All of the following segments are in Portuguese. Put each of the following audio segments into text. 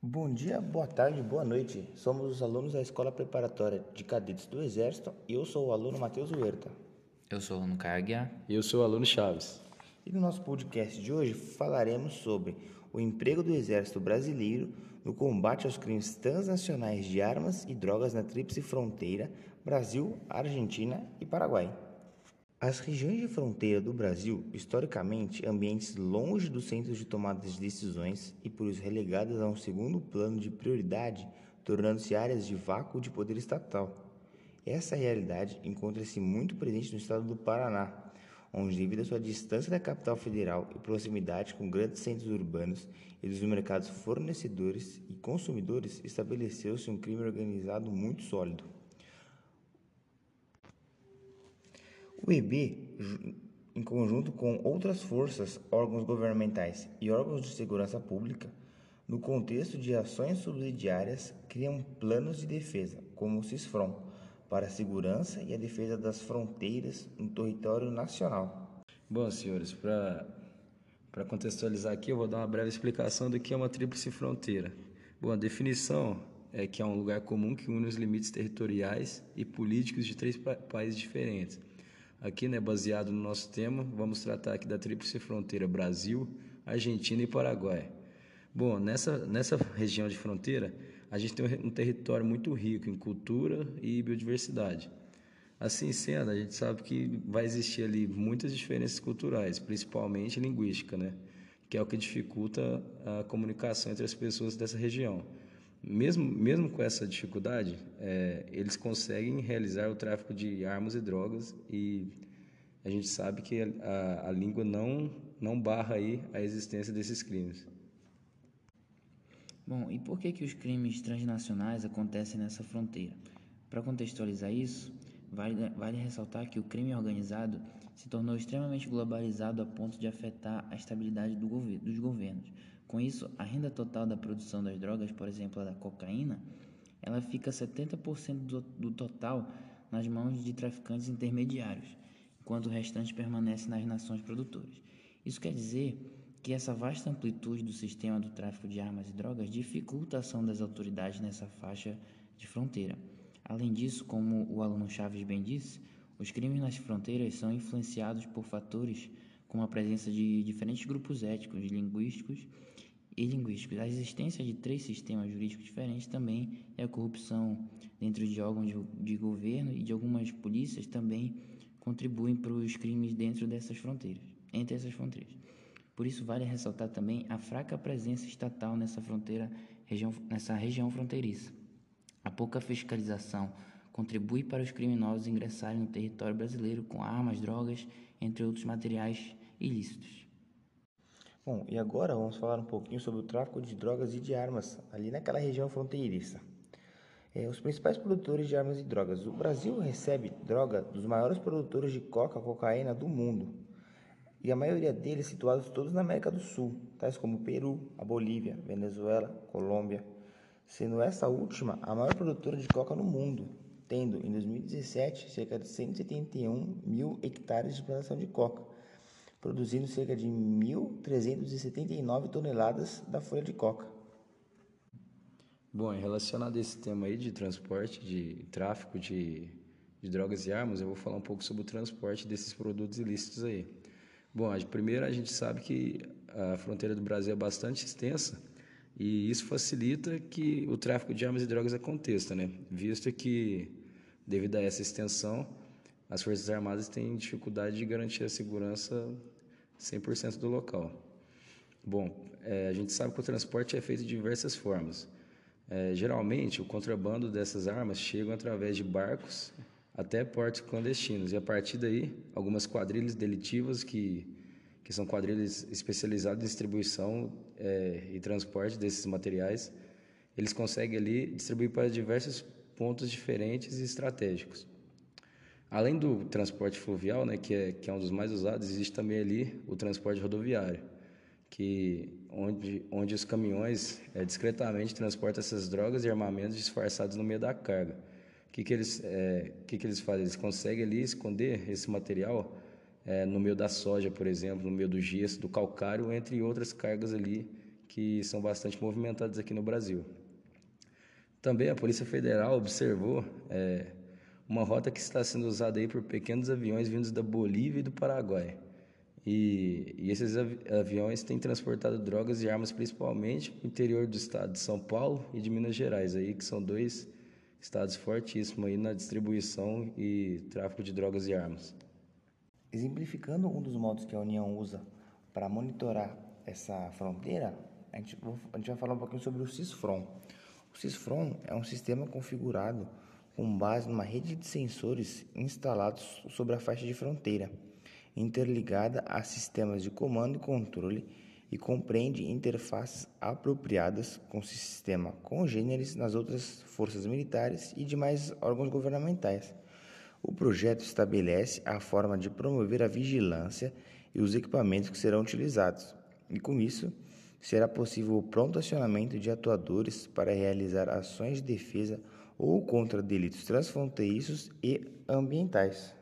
Bom dia, boa tarde, boa noite. Somos os alunos da Escola Preparatória de Cadetes do Exército e eu sou o aluno Matheus Huerta. Eu sou o aluno Carguia. E eu sou o aluno Chaves. E no nosso podcast de hoje falaremos sobre o emprego do Exército Brasileiro no combate aos crimes transnacionais de armas e drogas na tríplice fronteira Brasil, Argentina e Paraguai. As regiões de fronteira do Brasil, historicamente ambientes longe dos centros de tomada de decisões e por isso relegadas a um segundo plano de prioridade, tornando-se áreas de vácuo de poder estatal. Essa realidade encontra-se muito presente no estado do Paraná, onde, devido à sua distância da capital federal e proximidade com grandes centros urbanos e dos mercados fornecedores e consumidores, estabeleceu-se um crime organizado muito sólido. O EB, em conjunto com outras forças, órgãos governamentais e órgãos de segurança pública, no contexto de ações subsidiárias, criam planos de defesa, como o CISFRON, para a segurança e a defesa das fronteiras no território nacional. Bom, senhores, para contextualizar aqui, eu vou dar uma breve explicação do que é uma tríplice fronteira. Bom, a definição é que é um lugar comum que une os limites territoriais e políticos de três pa países diferentes Aqui, né, baseado no nosso tema, vamos tratar aqui da tríplice fronteira Brasil, Argentina e Paraguai. Bom, nessa, nessa região de fronteira, a gente tem um território muito rico em cultura e biodiversidade. Assim sendo, a gente sabe que vai existir ali muitas diferenças culturais, principalmente linguística, né? que é o que dificulta a comunicação entre as pessoas dessa região. Mesmo, mesmo com essa dificuldade, é, eles conseguem realizar o tráfico de armas e drogas e a gente sabe que a, a língua não, não barra aí a existência desses crimes. Bom, e por que, que os crimes transnacionais acontecem nessa fronteira? Para contextualizar isso, vale, vale ressaltar que o crime organizado se tornou extremamente globalizado a ponto de afetar a estabilidade do governo, dos governos com isso, a renda total da produção das drogas, por exemplo, a da cocaína, ela fica 70% do, do total nas mãos de traficantes intermediários, enquanto o restante permanece nas nações produtoras. Isso quer dizer que essa vasta amplitude do sistema do tráfico de armas e drogas dificulta a ação das autoridades nessa faixa de fronteira. Além disso, como o aluno Chaves bem disse, os crimes nas fronteiras são influenciados por fatores como a presença de diferentes grupos étnicos, linguísticos e linguísticos. A existência de três sistemas jurídicos diferentes também é a corrupção dentro de órgãos de, de governo e de algumas polícias também contribuem para os crimes dentro dessas fronteiras, entre essas fronteiras. Por isso vale ressaltar também a fraca presença estatal nessa fronteira, região, nessa região fronteiriça. A pouca fiscalização contribui para os criminosos ingressarem no território brasileiro com armas, drogas, entre outros materiais ilícitos. Bom, e agora vamos falar um pouquinho sobre o tráfico de drogas e de armas ali naquela região fronteiriça. É, os principais produtores de armas e drogas. O Brasil recebe droga dos maiores produtores de coca cocaína do mundo. E a maioria deles situados todos na América do Sul, tais como Peru, a Bolívia, Venezuela, Colômbia, sendo essa última a maior produtora de coca no mundo, tendo em 2017 cerca de 171 mil hectares de plantação de coca produzindo cerca de 1.379 toneladas da folha de coca. Bom, relacionado a esse tema aí de transporte, de tráfico de, de drogas e armas, eu vou falar um pouco sobre o transporte desses produtos ilícitos aí. Bom, primeiro a gente sabe que a fronteira do Brasil é bastante extensa e isso facilita que o tráfico de armas e drogas aconteça, né? Visto que, devido a essa extensão, as Forças Armadas têm dificuldade de garantir a segurança 100% do local. Bom, é, a gente sabe que o transporte é feito de diversas formas. É, geralmente, o contrabando dessas armas chega através de barcos até portos clandestinos e a partir daí, algumas quadrilhas delitivas que, que são quadrilhas especializadas em distribuição é, e transporte desses materiais, eles conseguem ali distribuir para diversos pontos diferentes e estratégicos. Além do transporte fluvial, né, que é, que é um dos mais usados, existe também ali o transporte rodoviário, que onde, onde os caminhões é, discretamente transportam essas drogas e armamentos disfarçados no meio da carga. O que, que, eles, é, que, que eles fazem? Eles conseguem ali esconder esse material é, no meio da soja, por exemplo, no meio do gesso, do calcário, entre outras cargas ali que são bastante movimentadas aqui no Brasil. Também a Polícia Federal observou é, uma rota que está sendo usada aí por pequenos aviões vindos da Bolívia e do Paraguai. E, e esses aviões têm transportado drogas e armas principalmente no interior do estado de São Paulo e de Minas Gerais, aí que são dois estados fortíssimos aí na distribuição e tráfico de drogas e armas. Exemplificando um dos modos que a União usa para monitorar essa fronteira, a gente, a gente vai falar um pouquinho sobre o CISFRON. O CISFRON é um sistema configurado com base numa rede de sensores instalados sobre a faixa de fronteira interligada a sistemas de comando e controle e compreende interfaces apropriadas com o sistema congêneres nas outras forças militares e demais órgãos governamentais. O projeto estabelece a forma de promover a vigilância e os equipamentos que serão utilizados, e com isso será possível o pronto acionamento de atuadores para realizar ações de defesa ou contra delitos transfronteiriços e ambientais.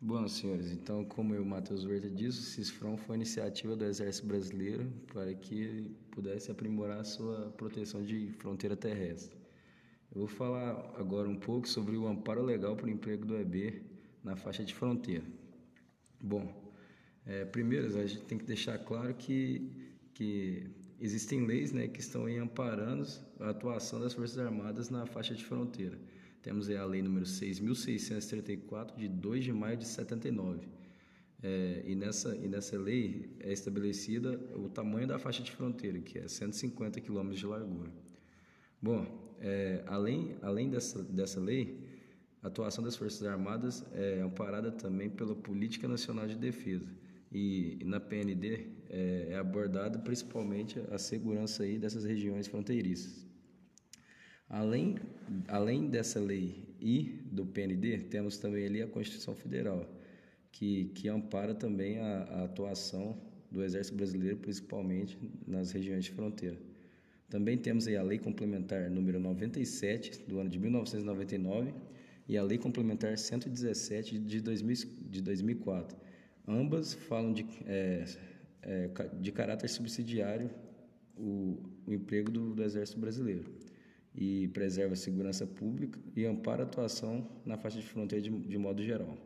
Bom, senhores, então, como o Matheus Huerta disse, o CISFRON foi uma iniciativa do Exército Brasileiro para que pudesse aprimorar sua proteção de fronteira terrestre. Eu vou falar agora um pouco sobre o amparo legal para o emprego do EB na faixa de fronteira. Bom, é, primeiro, a gente tem que deixar claro que, que existem leis né, que estão aí amparando a atuação das Forças Armadas na faixa de fronteira. Temos a lei número 6.634, de 2 de maio de 79. É, e, nessa, e nessa lei é estabelecida o tamanho da faixa de fronteira, que é 150 km de largura. Bom, é, além, além dessa, dessa lei, a atuação das Forças Armadas é amparada também pela Política Nacional de Defesa. E, e na PND é, é abordada principalmente a segurança aí dessas regiões fronteiriças. Além, além dessa lei e do PND, temos também ali a Constituição Federal, que, que ampara também a, a atuação do Exército Brasileiro, principalmente nas regiões de fronteira. Também temos aí a Lei Complementar número 97 do ano de 1999 e a Lei Complementar 117 de, 2000, de 2004. Ambas falam de, é, é, de caráter subsidiário o, o emprego do, do Exército Brasileiro e preserva a segurança pública e ampara a atuação na faixa de fronteira de, de modo geral.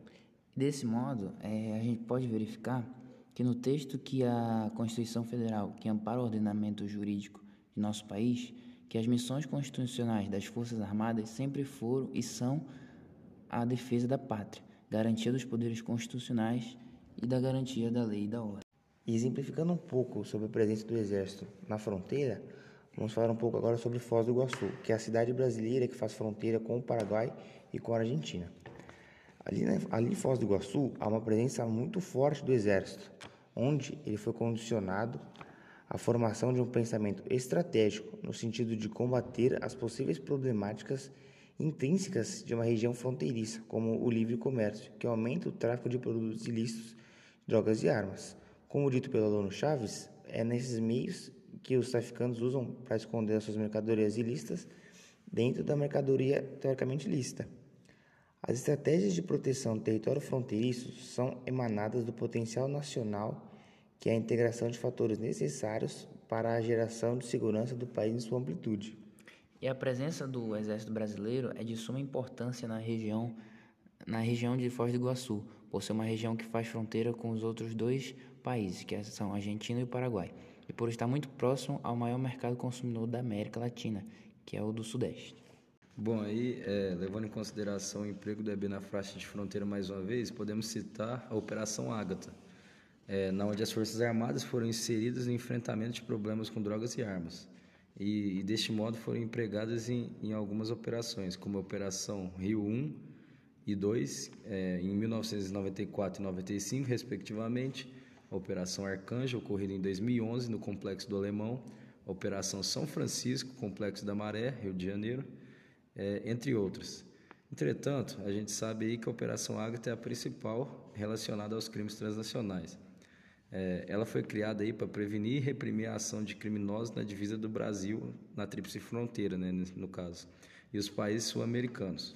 Desse modo, é, a gente pode verificar que no texto que a Constituição Federal, que ampara o ordenamento jurídico de nosso país, que as missões constitucionais das Forças Armadas sempre foram e são a defesa da pátria, garantia dos poderes constitucionais e da garantia da lei e da ordem. E exemplificando um pouco sobre a presença do Exército na fronteira, Vamos falar um pouco agora sobre Foz do Iguaçu, que é a cidade brasileira que faz fronteira com o Paraguai e com a Argentina. Ali, ali em Foz do Iguaçu há uma presença muito forte do Exército, onde ele foi condicionado à formação de um pensamento estratégico no sentido de combater as possíveis problemáticas intrínsecas de uma região fronteiriça, como o livre comércio, que aumenta o tráfico de produtos ilícitos, drogas e armas. Como dito pelo aluno Chaves, é nesses meios que os traficantes usam para esconder as suas mercadorias ilícitas dentro da mercadoria teoricamente lícita. As estratégias de proteção do território fronteiriço são emanadas do potencial nacional, que é a integração de fatores necessários para a geração de segurança do país em sua amplitude. E a presença do Exército Brasileiro é de suma importância na região, na região de Foz do Iguaçu, por ser uma região que faz fronteira com os outros dois países, que são a Argentina e o Paraguai e por estar muito próximo ao maior mercado consumidor da América Latina, que é o do Sudeste. Bom, aí, é, levando em consideração o emprego do EB na faixa de fronteira mais uma vez, podemos citar a Operação Ágata, é, na onde as Forças Armadas foram inseridas no enfrentamento de problemas com drogas e armas. E, e deste modo foram empregadas em, em, algumas operações, como a Operação Rio 1 e 2, é, em 1994 e 95, respectivamente, a Operação Arcanjo, ocorrida em 2011 no Complexo do Alemão, a Operação São Francisco, Complexo da Maré, Rio de Janeiro, é, entre outras. Entretanto, a gente sabe aí que a Operação Ágata é a principal relacionada aos crimes transnacionais. É, ela foi criada aí para prevenir e reprimir a ação de criminosos na divisa do Brasil, na tríplice fronteira, né, no caso, e os países sul-americanos.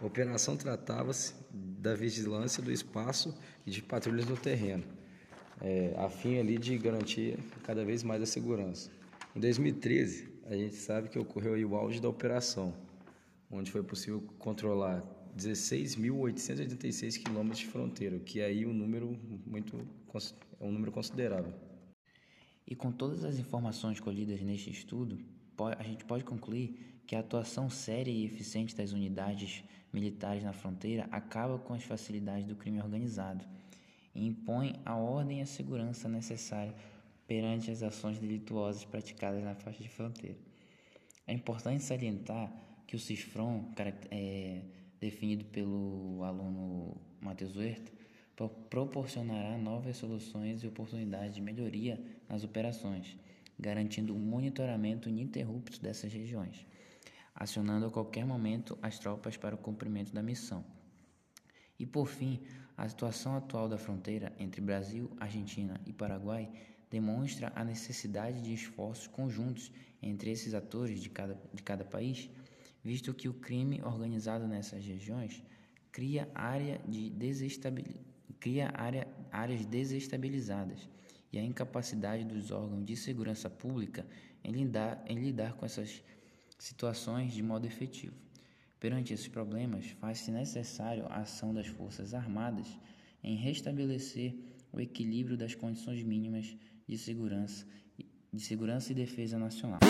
A operação tratava-se da vigilância do espaço e de patrulhas no terreno, é, a fim ali de garantir cada vez mais a segurança. Em 2013, a gente sabe que ocorreu o auge da operação, onde foi possível controlar 16.886 quilômetros de fronteira, que é aí um número muito é um número considerável. E com todas as informações colhidas neste estudo, a gente pode concluir que a atuação séria e eficiente das unidades militares na fronteira acaba com as facilidades do crime organizado e impõe a ordem e a segurança necessária perante as ações delituosas praticadas na faixa de fronteira. É importante salientar que o CISFRON, é, definido pelo aluno Matheus Huerta, proporcionará novas soluções e oportunidades de melhoria nas operações, garantindo o um monitoramento ininterrupto dessas regiões, acionando a qualquer momento as tropas para o cumprimento da missão. E por fim, a situação atual da fronteira entre Brasil, Argentina e Paraguai demonstra a necessidade de esforços conjuntos entre esses atores de cada, de cada país visto que o crime organizado nessas regiões cria, área de desestabil... cria área... áreas desestabilizadas e a incapacidade dos órgãos de segurança pública em lidar, em lidar com essas situações de modo efetivo. Perante esses problemas, faz-se necessário a ação das Forças Armadas em restabelecer o equilíbrio das condições mínimas de segurança, de segurança e defesa nacional.